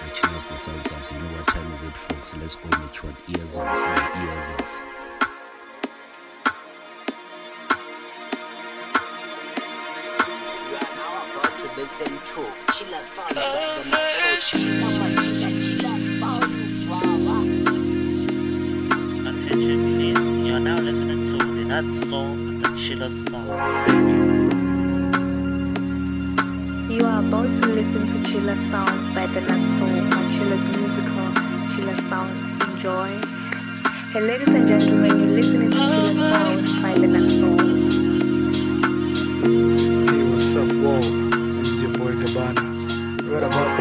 the chinos, the salsas. You know what time is it, folks? Let's go make your ears ears up. Attention please, you are now listening to the Not Soul, the Chiller Song. About to listen to Chillas Sounds by the Nutz Soul on Chiller's musical Chillas Sounds. Enjoy. Hey, ladies and gentlemen, you're listening to Chillas Sounds by the Nutz Soul. Hey, what's up, Whoa? This is your boy Cabana. Right about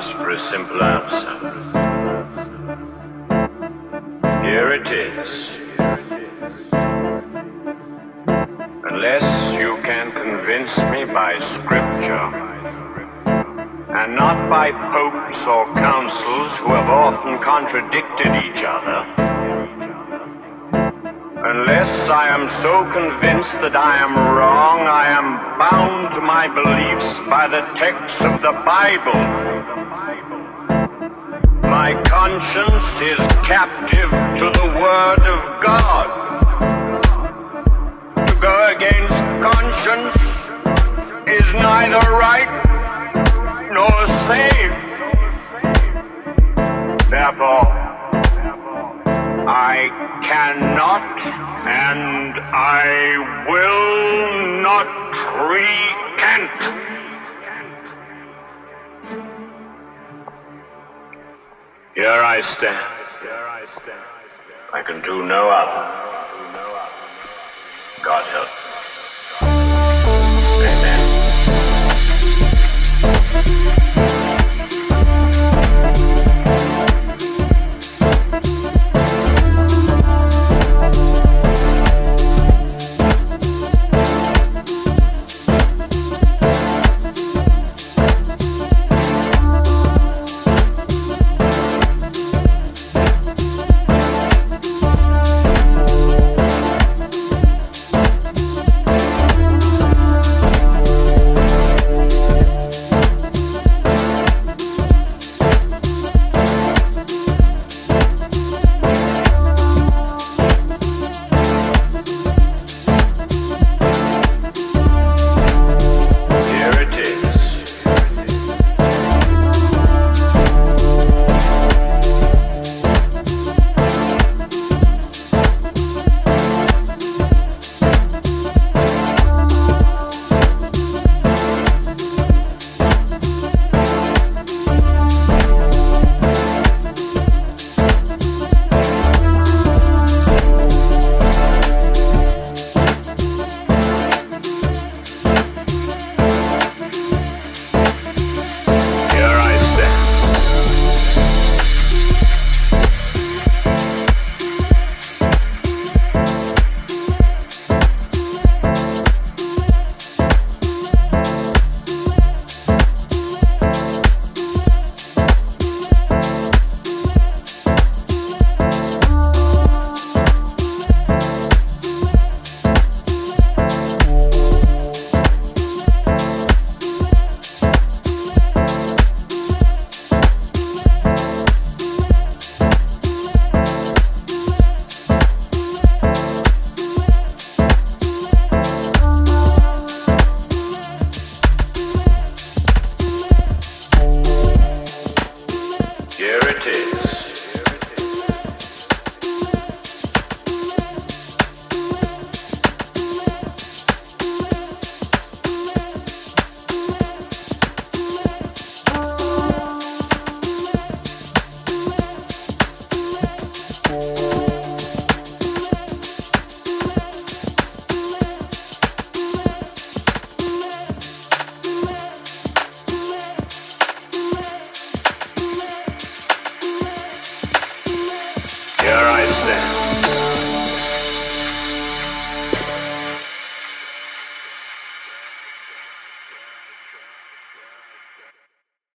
asked for a simple answer. Here it is. Unless you can convince me by scripture, and not by popes or councils who have often contradicted each other, unless I am so convinced that I am wrong, I am bound to my beliefs by the texts of the Bible. My conscience is captive to the Word of God. To go against conscience is neither right nor safe. Therefore, I cannot and I will not recant. Here I stand. I can do no other. God help. Amen.